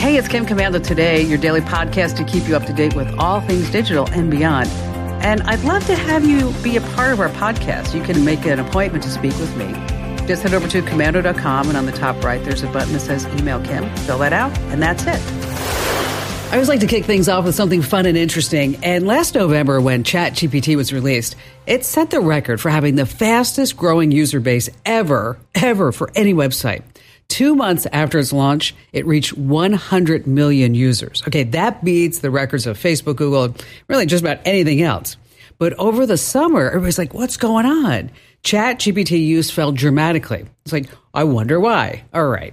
Hey, it's Kim Komando today, your daily podcast to keep you up to date with all things digital and beyond. And I'd love to have you be a part of our podcast. You can make an appointment to speak with me. Just head over to komando.com, and on the top right, there's a button that says Email Kim. Fill that out, and that's it. I always like to kick things off with something fun and interesting. And last November, when ChatGPT was released, it set the record for having the fastest growing user base ever, ever for any website. Two months after its launch, it reached 100 million users. Okay, that beats the records of Facebook, Google, really just about anything else. But over the summer, everybody's like, what's going on? Chat GPT use fell dramatically. It's like, I wonder why. All right.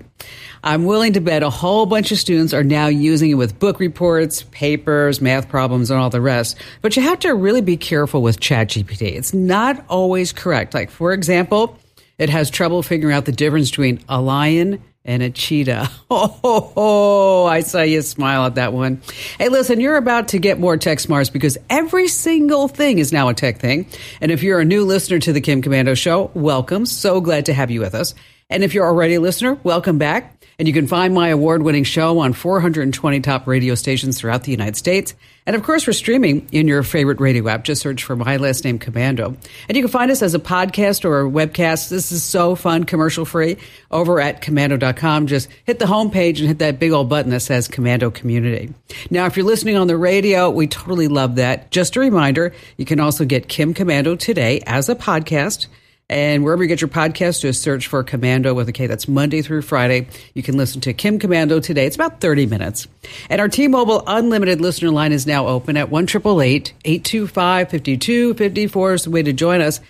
I'm willing to bet a whole bunch of students are now using it with book reports, papers, math problems, and all the rest. But you have to really be careful with ChatGPT. It's not always correct. Like, for example, it has trouble figuring out the difference between a lion and a cheetah. Oh, oh, oh, I saw you smile at that one. Hey, listen, you're about to get more tech smarts because every single thing is now a tech thing. And if you're a new listener to the Kim Komando Show, welcome. So glad to have you with us. And if you're already a listener, welcome back. And you can find my award winning show on 420 top radio stations throughout the United States. And of course, we're streaming in your favorite radio app. Just search for my last name, Komando. And you can find us as a podcast or a webcast. This is so fun, commercial free, over at komando.com. Just hit the homepage and hit that big old button that says Komando Community. Now, if you're listening on the radio, we totally love that. Just a reminder, you can also get Kim Komando today as a podcast. And wherever you get your podcast, just search for Komando with a K. That's Monday through Friday. You can listen to Kim Komando today. It's about 30 minutes. And our T-Mobile unlimited listener line is now open at 1-888-825-5254 is the way to join us.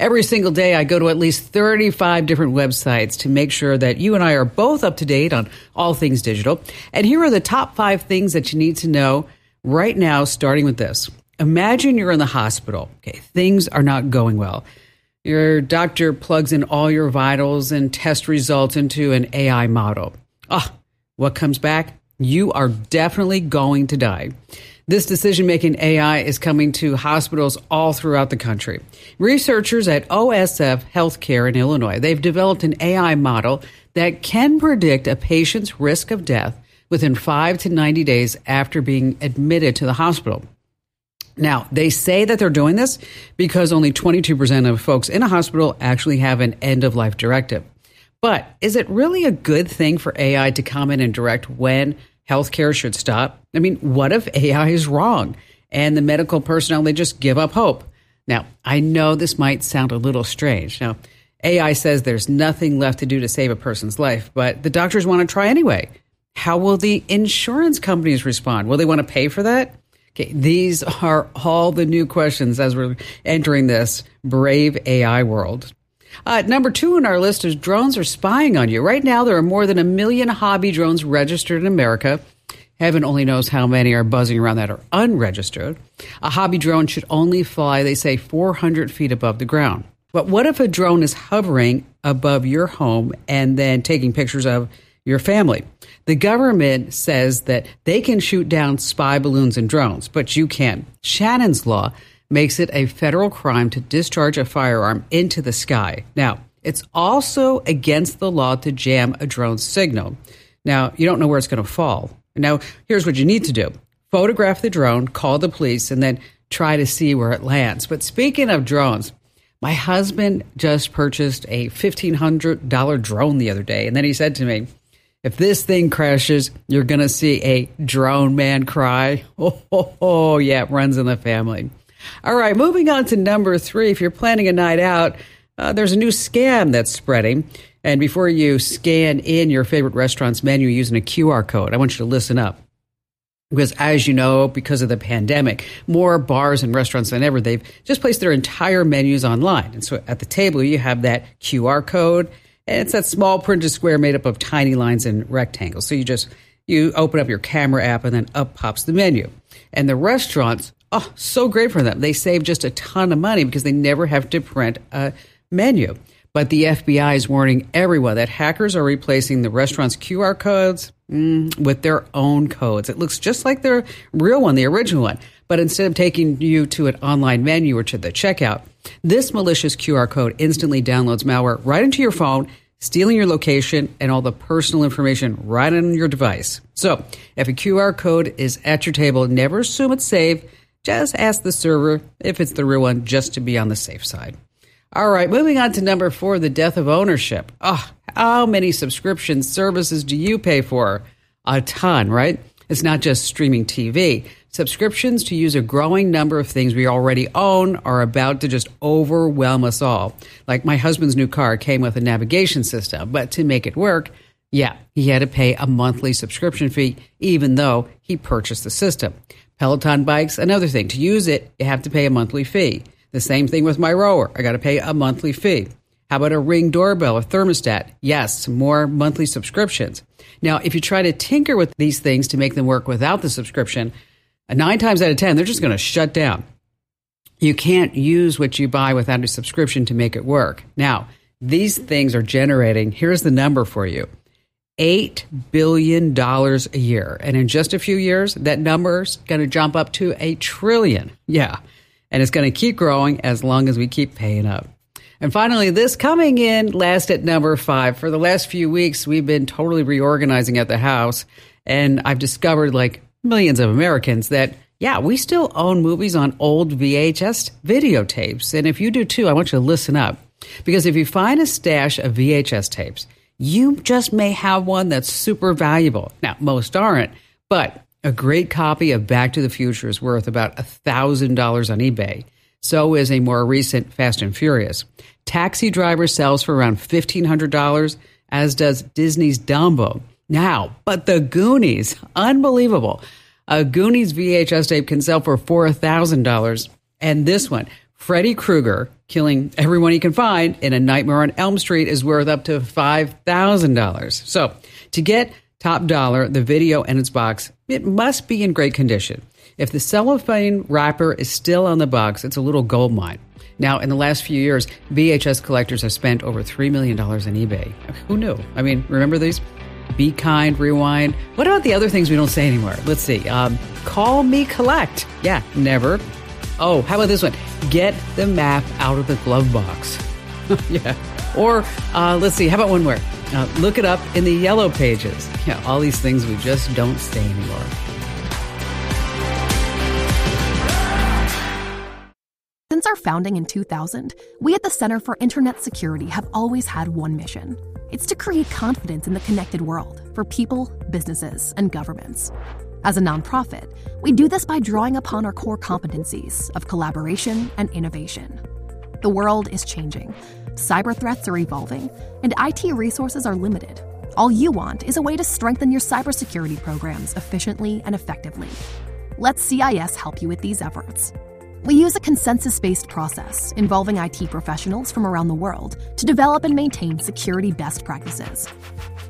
Every single day, I go to at least 35 different websites to make sure that you and I are both up to date on all things digital. And here are the top five things that you need to know right now, starting with this. Imagine you're in the hospital. Okay, things are not going well. Your doctor plugs in all your vitals and test results into an AI model. Ah, oh, what comes back? You are definitely going to die. This decision making AI is coming to hospitals all throughout the country. Researchers at OSF Healthcare in Illinois, they've developed an AI model that can predict a patient's risk of death within 5 to 90 days after being admitted to the hospital. Now, they say that they're doing this because only 22% of folks in a hospital actually have an end of life directive. But is it really a good thing for AI to come in and direct when healthcare should stop? I mean, what if AI is wrong and the medical personnel, they just give up hope? Now, I know this might sound a little strange. Now, AI says there's nothing left to do to save a person's life, but the doctors want to try anyway. How will the insurance companies respond? Will they want to pay for that? Okay, these are all the new questions as we're entering this brave AI world. Uh, number two on our list is drones are spying on you. Right now, there are more than a million hobby drones registered in America. Heaven only knows how many are buzzing around that are unregistered. A hobby drone should only fly, they say, 400 feet above the ground. But what if a drone is hovering above your home and then taking pictures of your family? The government says that they can shoot down spy balloons and drones, but you can't. Shannon's law makes it a federal crime to discharge a firearm into the sky. Now, it's also against the law to jam a drone's signal. Now, you don't know where it's going to fall. Now, here's what you need to do photograph the drone, call the police, and then try to see where it lands. But speaking of drones, my husband just purchased a $1,500 drone the other day, and then he said to me, if this thing crashes, you're going to see a drone man cry. Oh, oh, oh, yeah, it runs in the family. All right, moving on to number three. If you're planning a night out, uh, there's a new scam that's spreading. And before you scan in your favorite restaurant's menu using a QR code, I want you to listen up. Because as you know, because of the pandemic, more bars and restaurants than ever, they've just placed their entire menus online. And so at the table, you have that QR code it's that small printed square made up of tiny lines and rectangles. So you just you open up your camera app and then up pops the menu. And the restaurants, oh, so great for them. They save just a ton of money because they never have to print a menu. But the FBI is warning everyone that hackers are replacing the restaurant's QR codes mm, with their own codes. It looks just like their real one, the original one. But instead of taking you to an online menu or to the checkout, this malicious QR code instantly downloads malware right into your phone, stealing your location and all the personal information right on your device. So, if a QR code is at your table, never assume it's safe. Just ask the server if it's the real one just to be on the safe side. All right, moving on to number four, the death of ownership. Oh, how many subscription services do you pay for? A ton, right? It's not just streaming TV. Subscriptions to use a growing number of things we already own are about to just overwhelm us all. Like my husband's new car came with a navigation system, but to make it work, yeah, he had to pay a monthly subscription fee, even though he purchased the system. Peloton bikes, another thing. To use it, you have to pay a monthly fee. The same thing with my rower. I got to pay a monthly fee. How about a ring doorbell or thermostat? Yes, more monthly subscriptions. Now, if you try to tinker with these things to make them work without the subscription, nine times out of 10, they're just going to shut down. You can't use what you buy without a subscription to make it work. Now, these things are generating, here's the number for you $8 billion a year. And in just a few years, that number's going to jump up to a trillion. Yeah and it's going to keep growing as long as we keep paying up. And finally, this coming in last at number five. For the last few weeks, we've been totally reorganizing at the house, and I've discovered, like millions of Americans, that yeah, we still own movies on old VHS videotapes. And if you do too, I want you to listen up. Because if you find a stash of VHS tapes, you just may have one that's super valuable. Now, most aren't, but a great copy of Back to the Future is worth about $1,000 on eBay. So is a more recent Fast and Furious. Taxi Driver sells for around $1,500, as does Disney's Dumbo. Now, but the Goonies, unbelievable. A Goonies VHS tape can sell for $4,000. And this one, Freddy Krueger killing everyone he can find in A Nightmare on Elm Street, is worth up to $5,000. So to get top dollar, the video and its box, it must be in great condition. If the cellophane wrapper is still on the box, it's a little gold mine. Now, in the last few years, VHS collectors have spent over $3 million on eBay. Who knew? I mean, remember these? Be kind, rewind. What about the other things we don't say anymore? Let's see. Um, call me collect. Yeah, never. Oh, how about this one? Get the map out of the glove box. yeah. Or uh, let's see. How about one more? Uh, look it up in the yellow pages. Yeah, all these things we just don't say anymore. Since our founding in 2000, we at the Center for Internet Security have always had one mission. It's to create confidence in the connected world for people, businesses, and governments. As a nonprofit, we do this by drawing upon our core competencies of collaboration and innovation. The world is changing cyber threats are evolving, and IT resources are limited. All you want is a way to strengthen your cybersecurity programs efficiently and effectively. Let CIS help you with these efforts. We use a consensus based process involving IT professionals from around the world to develop and maintain security best practices.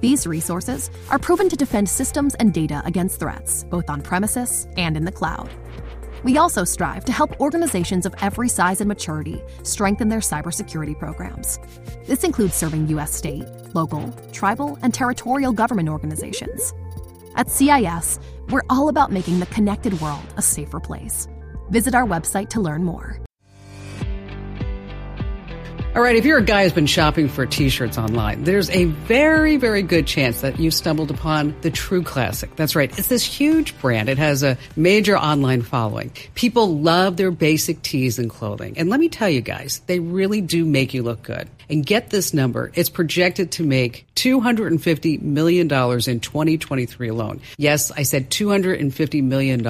These resources are proven to defend systems and data against threats, both on premises and in the cloud. We also strive to help organizations of every size and maturity strengthen their cybersecurity programs. This includes serving U.S. state, local, tribal, and territorial government organizations. At CIS, we're all about making the connected world a safer place. Visit our website to learn more. All right, if you're a guy who's been shopping for t-shirts online, there's a very, very good chance that you stumbled upon the True Classic. That's right. It's this huge brand. It has a major online following. People love their basic tees and clothing. And let me tell you guys, they really do make you look good. And get this number. It's projected to make $250 million in 2023 alone. Yes, I said $250 million.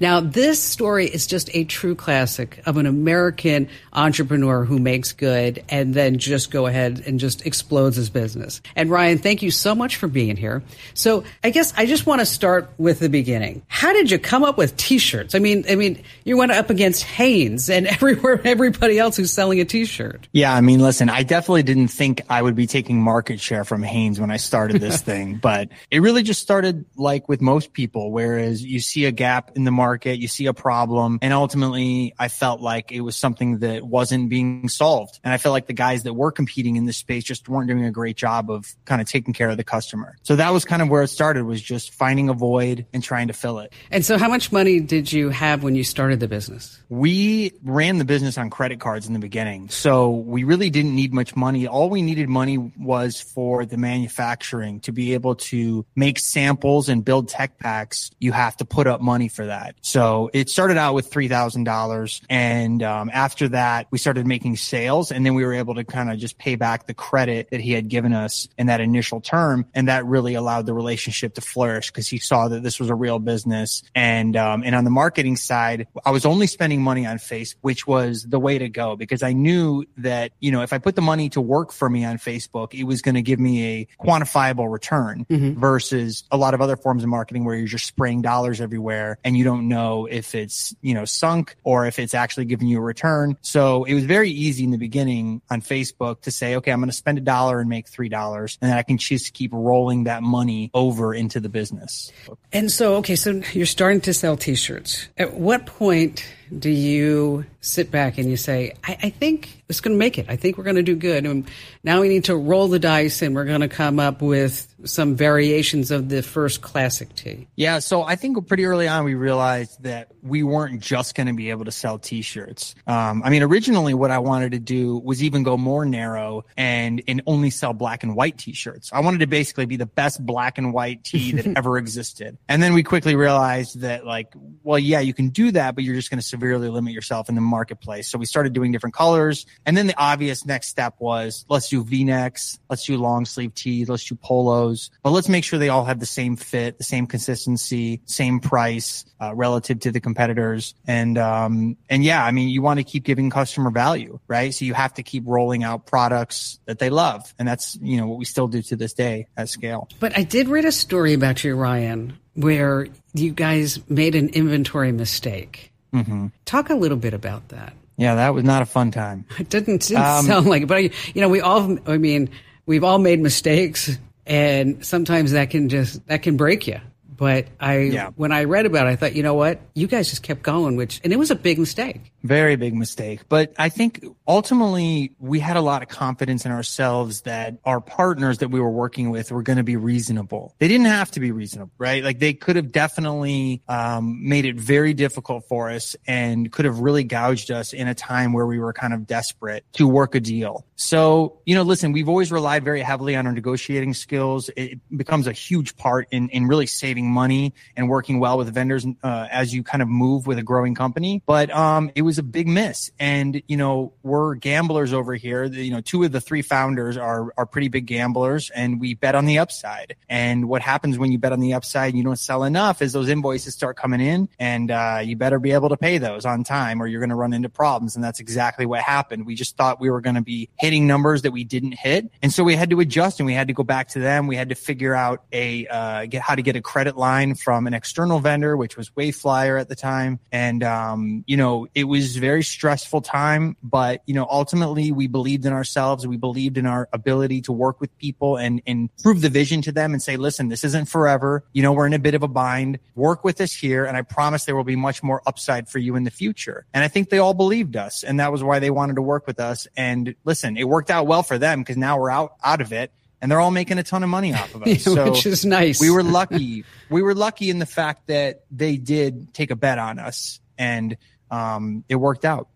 Now, this story is just a true classic of an American entrepreneur who makes good and then just go ahead and just explodes his business. And Ryan, thank you so much for being here. So I guess I just want to start with the beginning. How did you come up with t-shirts? I mean, I mean, you went up against Hanes and everywhere, everybody else who's selling a t-shirt. Yeah. I mean, listen, I definitely definitely didn't think I would be taking market share from Hanes when I started this thing, but it really just started like with most people, whereas you see a gap in the market, you see a problem, and ultimately I felt like it was something that wasn't being solved. And I felt like the guys that were competing in this space just weren't doing a great job of kind of taking care of the customer. So that was kind of where it started was just finding a void and trying to fill it. And so how much money did you have when you started the business? We ran the business on credit cards in the beginning. So we really didn't need much money. All we needed money was for the manufacturing to be able to make samples and build tech packs. You have to put up money for that. So it started out with $3,000. And um, after that, we started making sales and then we were able to kind of just pay back the credit that he had given us in that initial term. And that really allowed the relationship to flourish because he saw that this was a real business. And, um, and on the marketing side, I was only spending money on face, which was the way to go because I knew that, you know, if I put the money to work for me on Facebook, it was going to give me a quantifiable return mm-hmm. versus a lot of other forms of marketing where you're just spraying dollars everywhere and you don't know if it's, you know, sunk or if it's actually giving you a return. So it was very easy in the beginning on Facebook to say, okay, I'm going to spend a dollar and make $3 and then I can just keep rolling that money over into the business. And so, okay, so you're starting to sell t-shirts. At what point do you sit back and you say, I, I think it's going to make it. I think we're going to do good. And now we need to roll the dice and we're going to come up with some variations of the first classic tee. Yeah. So I think pretty early on, we realized that we weren't just going to be able to sell t-shirts. Um, I mean, originally what I wanted to do was even go more narrow and, and only sell black and white t-shirts. I wanted to basically be the best black and white tee that ever existed. And then we quickly realized that like, well, yeah, you can do that, but you're just going to severely limit yourself in the marketplace. So we started doing different colors. And then the obvious next step was let's do V-necks, let's do long sleeve tees, let's do polos, but let's make sure they all have the same fit, the same consistency, same price uh, relative to the competitors. And, um, and yeah, I mean, you want to keep giving customer value, right? So you have to keep rolling out products that they love. And that's, you know, what we still do to this day at scale. But I did read a story about you, Ryan, where you guys made an inventory mistake. Mm-hmm. Talk a little bit about that. Yeah, that was not a fun time. It didn't, didn't um, sound like it, but you know, we all, I mean, we've all made mistakes and sometimes that can just, that can break you. But I, yeah. when I read about it, I thought, you know what? You guys just kept going, which, and it was a big mistake. Very big mistake. But I think ultimately we had a lot of confidence in ourselves that our partners that we were working with were going to be reasonable. They didn't have to be reasonable, right? Like they could have definitely, um, made it very difficult for us and could have really gouged us in a time where we were kind of desperate to work a deal. So, you know, listen, we've always relied very heavily on our negotiating skills. It becomes a huge part in, in really saving money and working well with vendors uh, as you kind of move with a growing company. But um, it was a big miss. And you know, we're gamblers over here. You know, two of the three founders are are pretty big gamblers, and we bet on the upside. And what happens when you bet on the upside, and you don't sell enough, is those invoices start coming in, and uh, you better be able to pay those on time, or you're going to run into problems. And that's exactly what happened. We just thought we were going to be hitting numbers that we didn't hit, and so we had to adjust, and we had to go back to them. We had to figure out a uh, get how to get a credit line from an external vendor, which was Wayflyer at the time. And, um, you know, it was very stressful time, but, you know, ultimately we believed in ourselves. We believed in our ability to work with people and, and prove the vision to them and say, listen, this isn't forever. You know, we're in a bit of a bind. Work with us here. And I promise there will be much more upside for you in the future. And I think they all believed us. And that was why they wanted to work with us. And listen, it worked out well for them because now we're out, out of it and they're all making a ton of money off of us. So Which is nice. we were lucky. we were lucky in the fact that they did take a bet on us, and um, it worked out.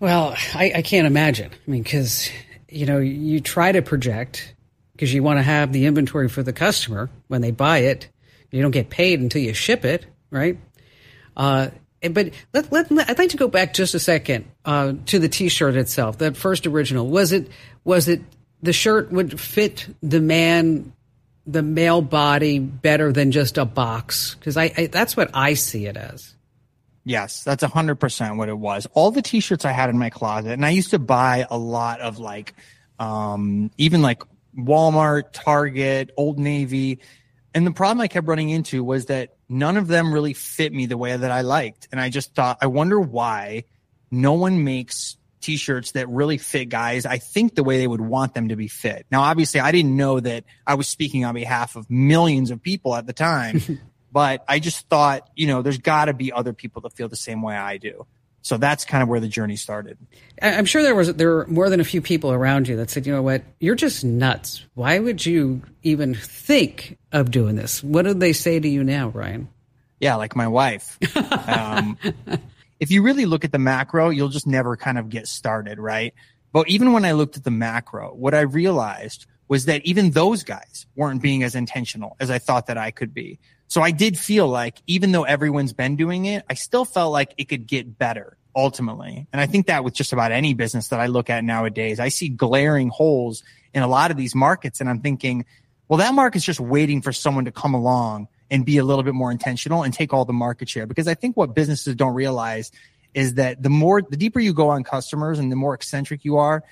Well, I, I can't imagine. I mean, because you know, you try to project because you want to have the inventory for the customer when they buy it. You don't get paid until you ship it, right? Uh, but let, let, let, I'd like to go back just a second uh, to the T-shirt itself. That first original was it was it the shirt would fit the man the male body better than just a box because I, I, that's what I see it as. Yes, that's a hundred percent what it was. All the t-shirts I had in my closet, and I used to buy a lot of like, um, even like Walmart, Target, Old Navy. And the problem I kept running into was that none of them really fit me the way that I liked. And I just thought, I wonder why no one makes t-shirts that really fit guys, I think the way they would want them to be fit. Now, obviously, I didn't know that I was speaking on behalf of millions of people at the time, but I just thought, you know, there's got to be other people that feel the same way I do. So that's kind of where the journey started. I'm sure there was there were more than a few people around you that said, "You know what? You're just nuts. Why would you even think of doing this?" What do they say to you now, Ryan? Yeah, like my wife. um, if you really look at the macro, you'll just never kind of get started, right? But even when I looked at the macro, what I realized was that even those guys weren't being as intentional as I thought that I could be. So I did feel like even though everyone's been doing it, I still felt like it could get better ultimately. And I think that with just about any business that I look at nowadays, I see glaring holes in a lot of these markets. And I'm thinking, well, that market's just waiting for someone to come along and be a little bit more intentional and take all the market share. Because I think what businesses don't realize is that the more, the deeper you go on customers and the more eccentric you are,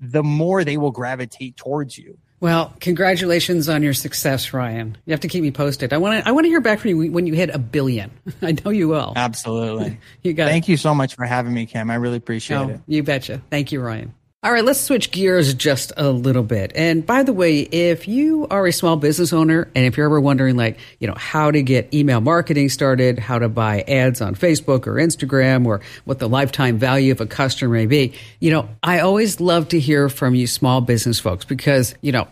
the more they will gravitate towards you. Well, congratulations on your success, Ryan. You have to keep me posted. I want to. I want to hear back from you when you hit a billion. I know you will. Absolutely. you got. Thank it. you so much for having me, Kim. I really appreciate oh, it. You betcha. Thank you, Ryan. All right, let's switch gears just a little bit. And by the way, if you are a small business owner and if you're ever wondering like, you know, how to get email marketing started, how to buy ads on Facebook or Instagram or what the lifetime value of a customer may be, you know, I always love to hear from you small business folks because, you know,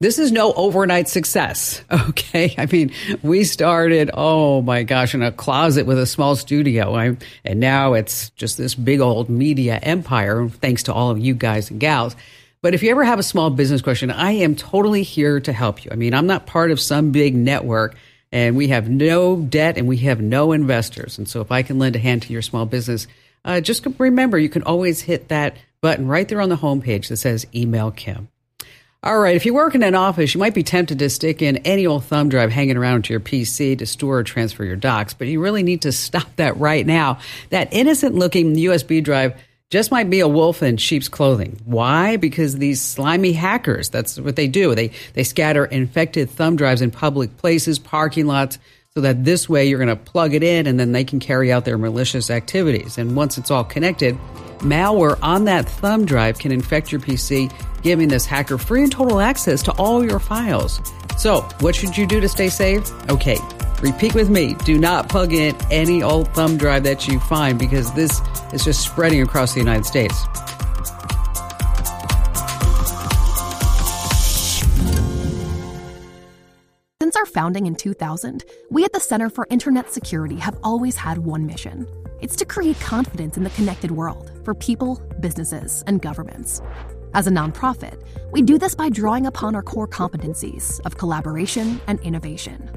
this is no overnight success. Okay. I mean, we started, oh my gosh, in a closet with a small studio. I'm, and now it's just this big old media empire, thanks to all of you guys and gals. But if you ever have a small business question, I am totally here to help you. I mean, I'm not part of some big network and we have no debt and we have no investors. And so if I can lend a hand to your small business, uh, just remember you can always hit that button right there on the homepage that says email Kim. All right, if you work in an office, you might be tempted to stick in any old thumb drive hanging around to your PC to store or transfer your docs, but you really need to stop that right now. That innocent looking USB drive just might be a wolf in sheep's clothing. Why? Because these slimy hackers, that's what they do. They, they scatter infected thumb drives in public places, parking lots, so that this way you're going to plug it in and then they can carry out their malicious activities. And once it's all connected, malware on that thumb drive can infect your PC giving this hacker free and total access to all your files. So, what should you do to stay safe? Okay, repeat with me. Do not plug in any old thumb drive that you find because this is just spreading across the United States. Our founding in 2000, we at the Center for Internet Security have always had one mission. It's to create confidence in the connected world for people, businesses, and governments. As a nonprofit, we do this by drawing upon our core competencies of collaboration and innovation.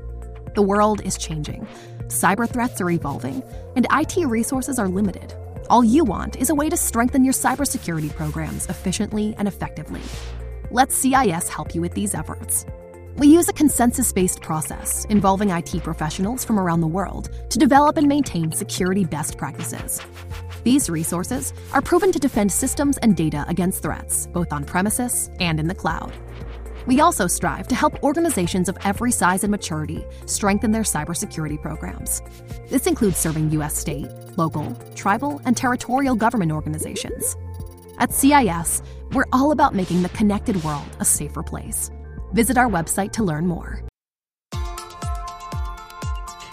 The world is changing, cyber threats are evolving, and IT resources are limited. All you want is a way to strengthen your cybersecurity programs efficiently and effectively. Let CIS help you with these efforts. We use a consensus based process involving IT professionals from around the world to develop and maintain security best practices. These resources are proven to defend systems and data against threats, both on premises and in the cloud. We also strive to help organizations of every size and maturity strengthen their cybersecurity programs. This includes serving U.S. state, local, tribal, and territorial government organizations. At CIS, we're all about making the connected world a safer place. Visit our website to learn more.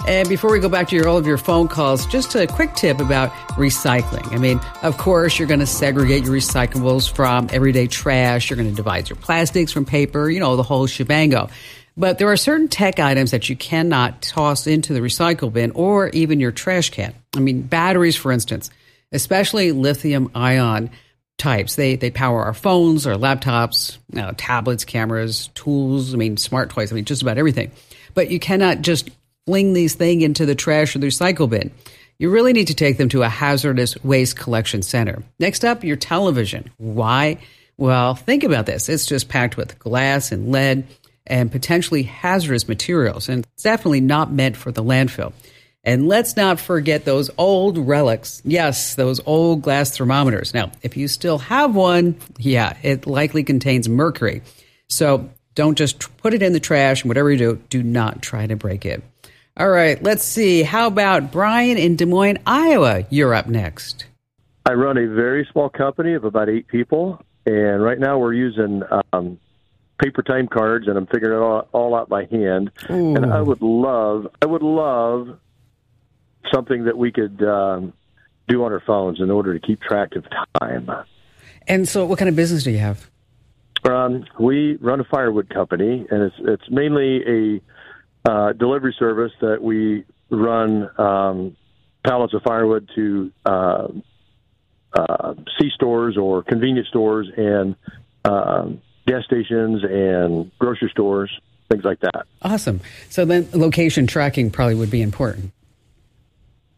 And before we go back to your, all of your phone calls, just a quick tip about recycling. I mean, of course, you're going to segregate your recyclables from everyday trash. You're going to divide your plastics from paper, you know, the whole shebango. But there are certain tech items that you cannot toss into the recycle bin or even your trash can. I mean, batteries, for instance, especially lithium ion types. They they power our phones, our laptops, you know, tablets, cameras, tools. I mean, smart toys. I mean, just about everything. But you cannot just fling these things into the trash or the recycle bin. You really need to take them to a hazardous waste collection center. Next up, your television. Why? Well, think about this. It's just packed with glass and lead and potentially hazardous materials, and it's definitely not meant for the landfill. And let's not forget those old relics. Yes, those old glass thermometers. Now, if you still have one, yeah, it likely contains mercury. So don't just put it in the trash and whatever you do, do not try to break it. All right, let's see. How about Brian in Des Moines, Iowa? You're up next. I run a very small company of about eight people, and right now we're using um, paper time cards, and I'm figuring it all, all out by hand. Ooh. And I would love, I would love something that we could um, do on our phones in order to keep track of time. And so, what kind of business do you have? Um, we run a firewood company, and it's it's mainly a uh, delivery service that we run um, pallets of firewood to uh, uh, C stores or convenience stores and um gas stations and grocery stores, things like that. Awesome. So then, location tracking probably would be important.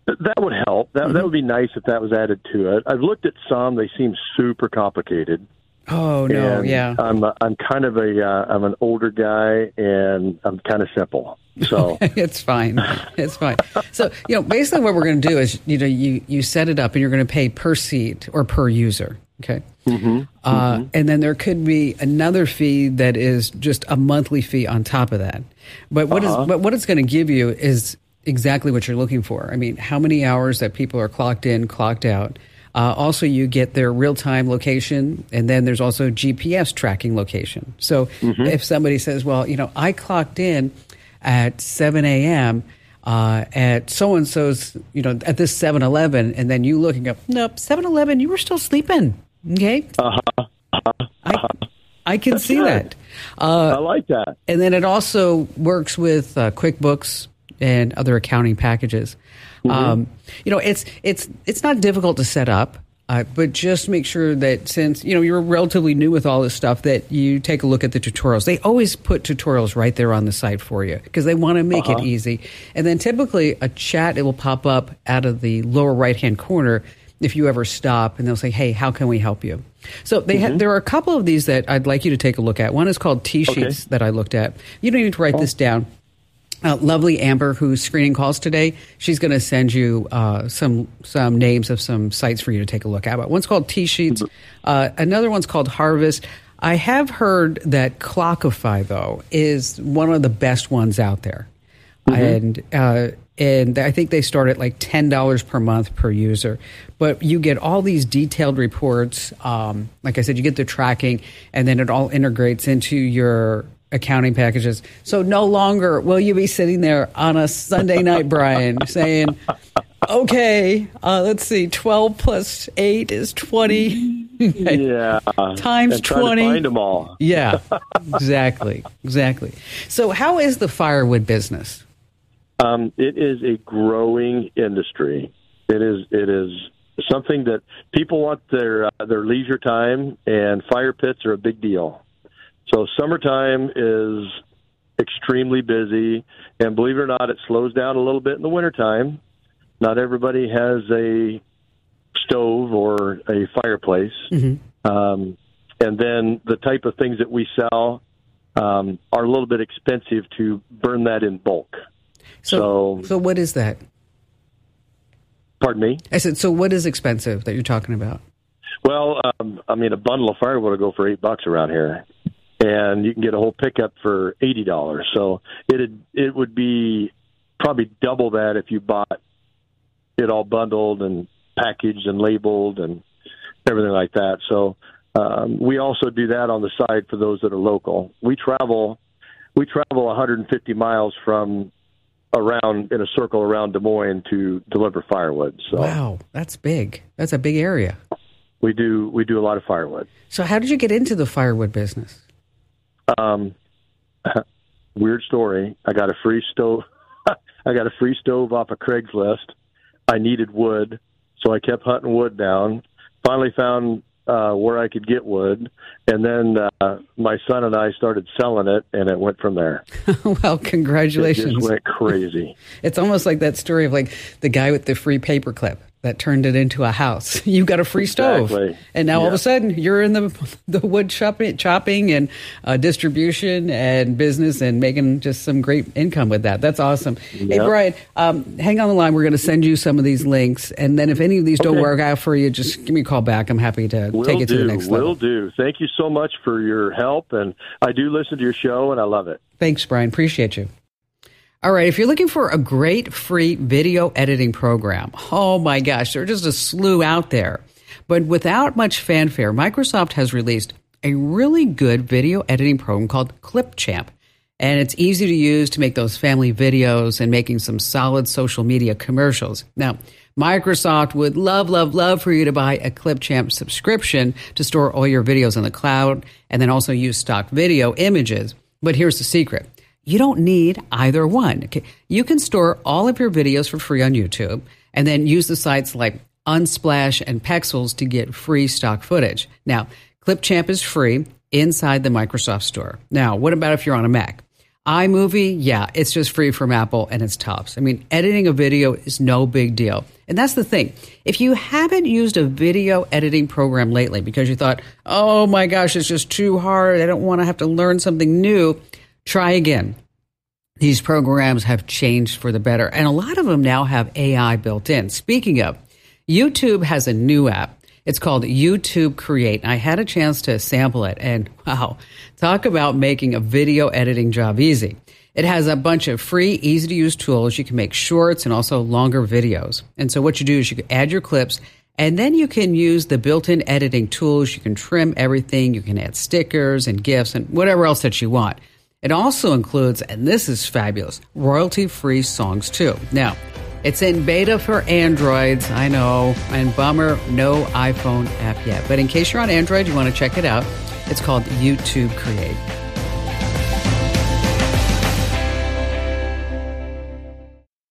Th- That would help. That that would be nice if that was added to it. I've looked at some; they seem super complicated. Oh no, And yeah. I'm a, I'm kind of a uh, I'm an older guy, and I'm kind of simple. So it's fine. It's fine. So, you know, basically what we're going to do is, you know, you, you set it up and you're going to pay per seat or per user. Okay. Mm-hmm. Uh, And then there could be another fee that is just a monthly fee on top of that. But what is- but what it's going to give you is exactly what you're looking for. I mean, how many hours that people are clocked in, clocked out. Uh, also, you get their real time location, and then there's also GPS tracking location. So if somebody says, well, you know, I clocked in at 7 a.m. Uh, at so and so's, you know, at this 7 Eleven, and then you looking up, nope, 7 Eleven, you were still sleeping. Okay. I, I can see that. Uh, I like that. and then it also works with uh, QuickBooks and other accounting packages. Um, you know, it's it's it's not difficult to set up, uh, but just make sure that since you know you're relatively new with all this stuff, that you take a look at the tutorials. They always put tutorials right there on the site for you because they want to make it easy. And then typically a chat it will pop up out of the lower right hand corner if you ever stop and they'll say, "Hey, how can we help you?" So they ha- there are a couple of these that I'd like you to take a look at. One is called TSheets that I looked at. You don't need to write this down. Uh, lovely Amber, who's screening calls today, she's going to send you uh, some some names of some sites for you to take a look at. But one's called TSheets, uh, another one's called Harvest. I have heard that Clockify though is one of the best ones out there, and uh, and I think they start at like ten dollars per month per user. But you get all these detailed reports. Um, like I said, you get the tracking, and then it all integrates into your accounting packages. So no longer will you be sitting there on a Sunday night, Brian, saying, "Okay, uh, let's see, twelve plus eight is twenty. Yeah. Times and trying 20. To find them all. yeah, exactly, exactly. So how is the firewood business? Um, it is a growing industry. It is. It is something that people want their uh, their leisure time, and fire pits are a big deal. So summertime is extremely busy, and believe it or not, it slows down a little bit in the wintertime. Not everybody has a stove or a fireplace, um, and then the type of things that we sell um, are a little bit expensive to burn that in bulk. So, So- so what is that? Pardon me. I said, so what is expensive that you're talking about? Well, um, I mean, a bundle of firewood will go for eight bucks around here, and you can get a whole pickup for eighty dollars. So it it would be probably double that if you bought it all bundled and packaged and labeled and everything like that. So um, we also do that on the side for those that are local. We travel we travel 150 miles from around in a circle around Des Moines to deliver firewood. So Wow, that's big. That's a big area. we do we do a lot of firewood. So how did you get into the firewood business? Um, weird story. I got a free stove. I got a free stove off of Craigslist. I needed wood, so I kept hunting wood down. Finally found uh, where I could get wood, and then uh, my son and I started selling it, and it went from there. well, It congratulations. just went crazy. It's almost like that story of like the guy with the free paperclip that turned it into a house. You've got a free stove, Exactly. and now all of a sudden you're in the the wood chopping, chopping and uh, distribution and business and making just some great income with that. That's awesome. Hey, Brian, um, hang on the line. We're going to send you some of these links, and then if any of these don't work out for you, just give me a call back. I'm happy to Will take it to the next level. Will do. Thank you so much for your help, and I do listen to your show, and I love it. Thanks, Brian. Appreciate you. All right, if you're looking for a great free video editing program, oh my gosh, there are just a slew out there. But without much fanfare, Microsoft has released a really good video editing program called Clipchamp. And it's easy to use to make those family videos and making some solid social media commercials. Now, Microsoft would love, love, love for you to buy a Clipchamp subscription to store all your videos in the cloud and then also use stock video images. But here's the secret. You don't need either one. You can store all of your videos for free on YouTube and then use the sites like Unsplash and Pexels to get free stock footage. Now, Clipchamp is free inside the Microsoft Store. Now, what about if you're on a Mac? iMovie, yeah, it's just free from Apple and it's tops. I mean, editing a video is no big deal. And that's the thing. If you haven't used a video editing program lately because you thought, oh my gosh, it's just too hard, I don't want to have to learn something new, try again. These programs have changed for the better, and a lot of them now have AI built in. Speaking of, YouTube has a new app. It's called YouTube Create. I had a chance to sample it, and wow, talk about making a video editing job easy. It has a bunch of free, easy to use tools. You can make shorts and also longer videos. And so, what you do is you add your clips, and then you can use the built in editing tools. You can trim everything, you can add stickers and GIFs and whatever else that you want. It also includes, and this is fabulous, royalty free songs too. Now, it's in beta for Androids, I know, and bummer, no iPhone app yet. But in case you're on Android, you want to check it out. It's called YouTube Create.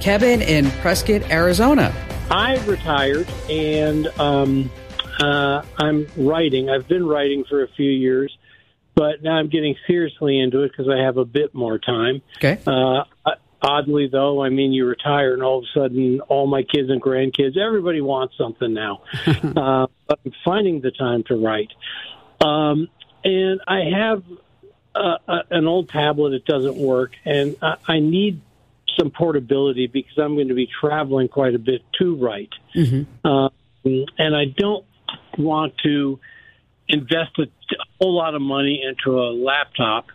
Kevin in Prescott, Arizona. I retired and um, uh, I'm writing. I've been writing for a few years, but now I'm getting seriously into it because I have a bit more time. Okay. Uh, oddly, though, I mean, you retire and all of a sudden all my kids and grandkids, everybody wants something now. uh, but I'm finding the time to write. Um, and I have uh, an old tablet that doesn't work, and I, I need some portability because I'm going to be traveling quite a bit to write. Mm-hmm. Uh, and I don't want to invest a whole lot of money into a laptop.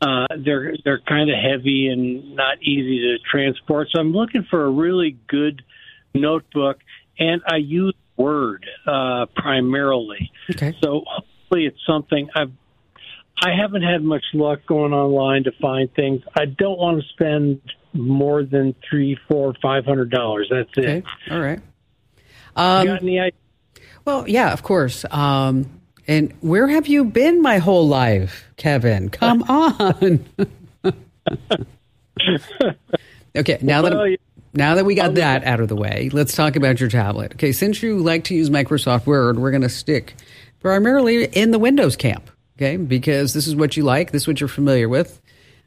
Uh, they're they're kind of heavy and not easy to transport. So I'm looking for a really good notebook, and I use Word uh, primarily. Okay. So hopefully it's something I've I haven't had much luck going online to find things. I don't want to spend more than three, four, five hundred dollars. That's okay. it. All right. Um, got any idea? Well, yeah, of course. Um, and where have you been my whole life, Kevin? Come on. okay, now that Well, now that we got that out of the way, let's talk about your tablet. Okay, since you like to use Microsoft Word, we're going to stick primarily in the Windows camp. Okay, because this is what you like, this is what you're familiar with.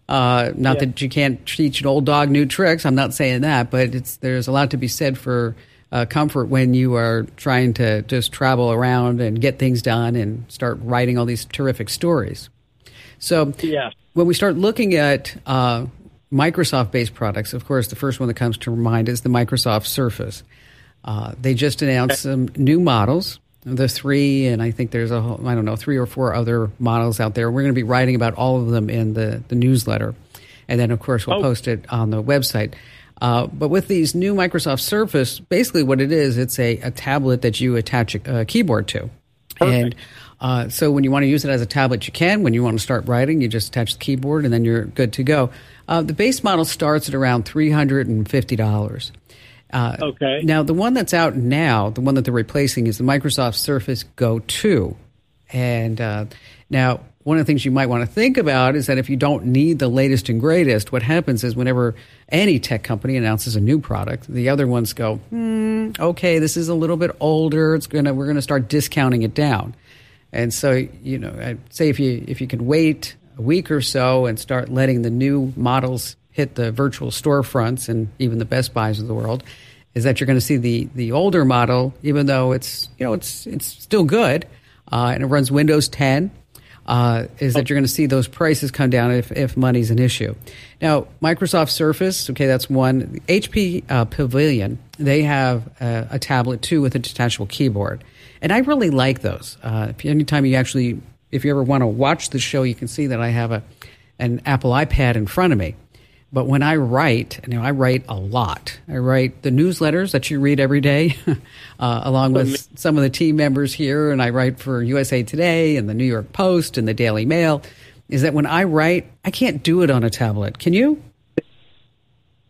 Uh, not Yeah. that you can't teach an old dog new tricks. I'm not saying that, but it's there's a lot to be said for uh, comfort when you are trying to just travel around and get things done and start writing all these terrific stories. So Yeah. when we start looking at uh, Microsoft-based products, of course, the first one that comes to mind is the Microsoft Surface. Uh, they just announced some new models, the three, and I think there's a whole, I don't know three or four other models out there. We're going to be writing about all of them in the the newsletter, and then of course we'll Oh. post it on the website. Uh, but with these new Microsoft Surface, basically what it is, it's a, a tablet that you attach a, a keyboard to, and uh, so when you want to use it as a tablet, you can. When you want to start writing, you just attach the keyboard, and then you're good to go. Uh, the base model starts at around three hundred and fifty dollars. Uh, Okay. Now, the one that's out now, the one that they're replacing, is the Microsoft Surface Go 2. And uh, now, one of the things you might want to think about is that if you don't need the latest and greatest, what happens is whenever any tech company announces a new product, the other ones go, hmm, okay, this is a little bit older. It's gonna we're gonna start discounting it down. And so, you know, I'd say if you if you can wait a week or so and start letting the new models hit the virtual storefronts and even the Best Buys of the world, is that you're going to see the the older model, even though it's you know it's it's still good uh, and it runs Windows 10. Uh, is that you're going to see those prices come down if, if money's an issue. Now, Microsoft Surface, okay, that's one. HP uh, Pavilion, they have a, a, tablet too with a detachable keyboard. And I really like those. Uh, anytime you actually, if you ever want to watch the show, you can see that I have a, an Apple iPad in front of me. But when I write, you know, I write a lot. I write the newsletters that you read every day, uh, along with some of the team members here, and I write for USA Today and the New York Post and the Daily Mail. Is that when I write, I can't do it on a tablet. Can you?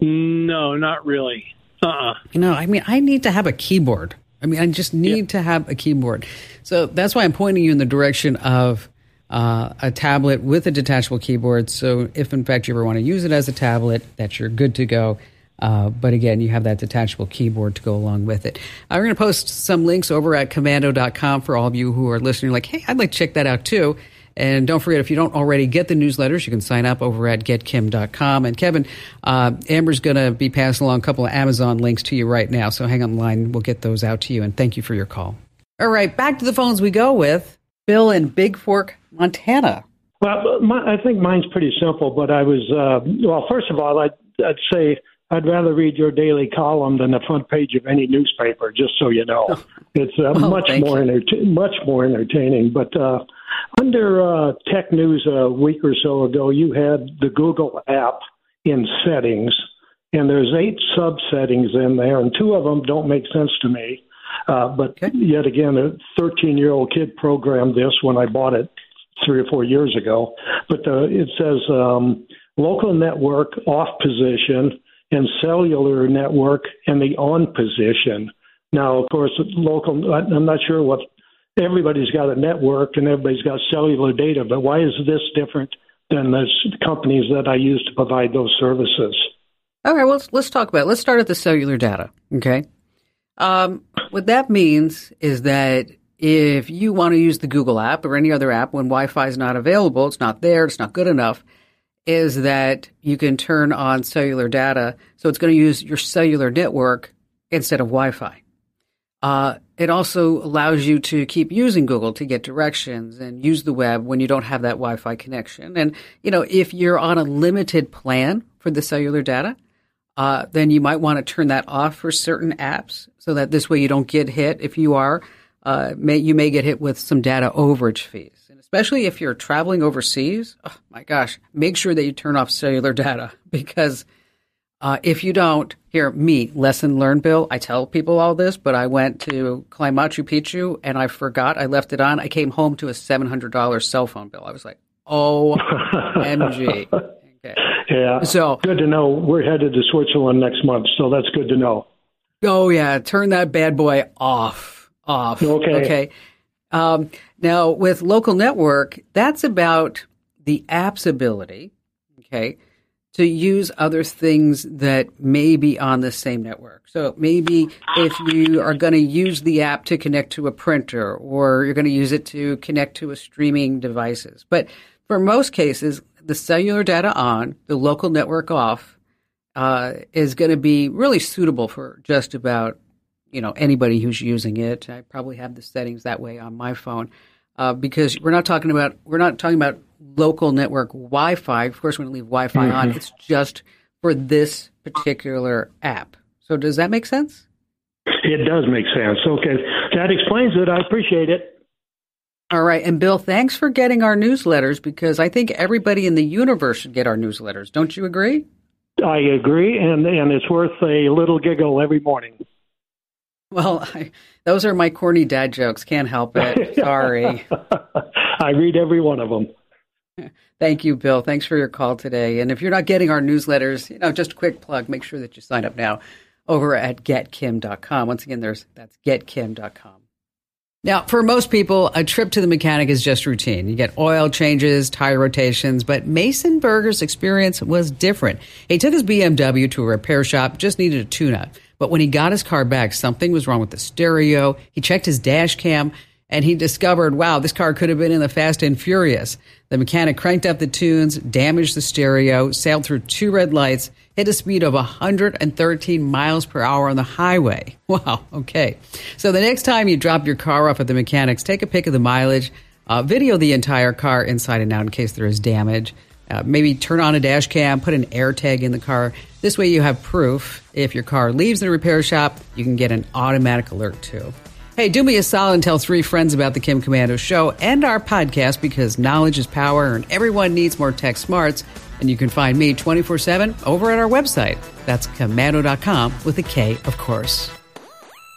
No, not really. Uh-uh. You know, I mean, I need to have a keyboard. I mean, I just need yeah. to have a keyboard. So that's why I'm pointing you in the direction of uh, a tablet with a detachable keyboard. So if in fact you ever want to use it as a tablet, that you're good to go. Uh, but again, you have that detachable keyboard to go along with it. Uh, we're going to post some links over at komando.com for all of you who are listening, like, hey, I'd like to check that out too. And don't forget, if you don't already get the newsletters, you can sign up over at getkim.com. And Kevin, uh, Amber's going to be passing along a couple of Amazon links to you right now. So hang on the line. We'll get those out to you. And thank you for your call. All right, back to the phones we go with Bill in Bigfork, Montana. Well, my, I think mine's pretty simple, but I was, uh, well, first of all, I'd, I'd say I'd rather read your daily column than the front page of any newspaper, just so you know. It's uh, oh, much more enter- much more entertaining. But uh, under uh, Tech News a week or so ago, you had the Google app in settings, and there's eight sub settings in there, and two of them don't make sense to me. Uh, but okay. yet again, a 13 year old kid programmed this when I bought it three or four years ago. But the, it says um, local network off position and cellular network in the on position. Now, of course, local, I'm not sure what everybody's got a network and everybody's got cellular data, but why is this different than the companies that I use to provide those services? All right, well, let's, let's talk about it. Let's start at the cellular data, okay? Um, what that means is that if you want to use the Google app or any other app when Wi Fi is not available, it's not there, it's not good enough, is that you can turn on cellular data. So it's going to use your cellular network instead of Wi Fi. Uh, it also allows you to keep using Google to get directions and use the web when you don't have that Wi Fi connection. And, you know, if you're on a limited plan for the cellular data, uh, then you might want to turn that off for certain apps so that this way you don't get hit. If you are, uh, may, you may get hit with some data overage fees. And especially if you're traveling overseas, oh my gosh, make sure that you turn off cellular data because uh, if you don't, here, me, lesson learned, Bill. I tell people all this, but I went to climb Machu Picchu and I forgot I left it on. I came home to a $700 cell phone bill. I was like, OMG. Okay. Yeah. So good to know. We're headed to Switzerland next month, so that's good to know. Oh yeah, turn that bad boy off. Off. Okay. Okay. Um, now with local network, that's about the app's ability. Okay. To use other things that may be on the same network. So maybe if you are going to use the app to connect to a printer or you're going to use it to connect to a streaming devices. But for most cases, the cellular data on, the local network off, uh, is going to be really suitable for just about you know anybody who's using it. I probably have the settings that way on my phone uh, because we're not talking about we're not talking about local network Wi-Fi. Of course, we're going to leave Wi-Fi mm-hmm. on. It's just for this particular app. So does that make sense? It does make sense. Okay, that explains it. I appreciate it. All right. And Bill, thanks for getting our newsletters because I think everybody in the universe should get our newsletters. Don't you agree? I agree. And, and it's worth a little giggle every morning. Well, I, those are my corny dad jokes. Can't help it. Sorry. I read every one of them. Thank you, Bill. Thanks for your call today. And if you're not getting our newsletters, you know, just a quick plug, make sure that you sign up now over at getkim.com. Once again, there's that's getkim.com. Now, for most people, a trip to the mechanic is just routine. You get oil changes, tire rotations, but Mason Berger's experience was different. He took his BMW to a repair shop, just needed a tune up. But when he got his car back, something was wrong with the stereo. He checked his dash cam and he discovered, wow, this car could have been in the Fast and Furious. The mechanic cranked up the tunes, damaged the stereo, sailed through two red lights, hit a speed of 113 miles per hour on the highway. Wow, okay. So the next time you drop your car off at the mechanics, take a pic of the mileage, uh, video the entire car inside and out in case there is damage. Uh, maybe turn on a dash cam, put an air tag in the car. This way you have proof. If your car leaves the repair shop, you can get an automatic alert too. Hey, do me a solid and tell three friends about the Kim Komando show and our podcast because knowledge is power and everyone needs more tech smarts. And you can find me 24 7 over at our website. That's komando.com with a K, of course.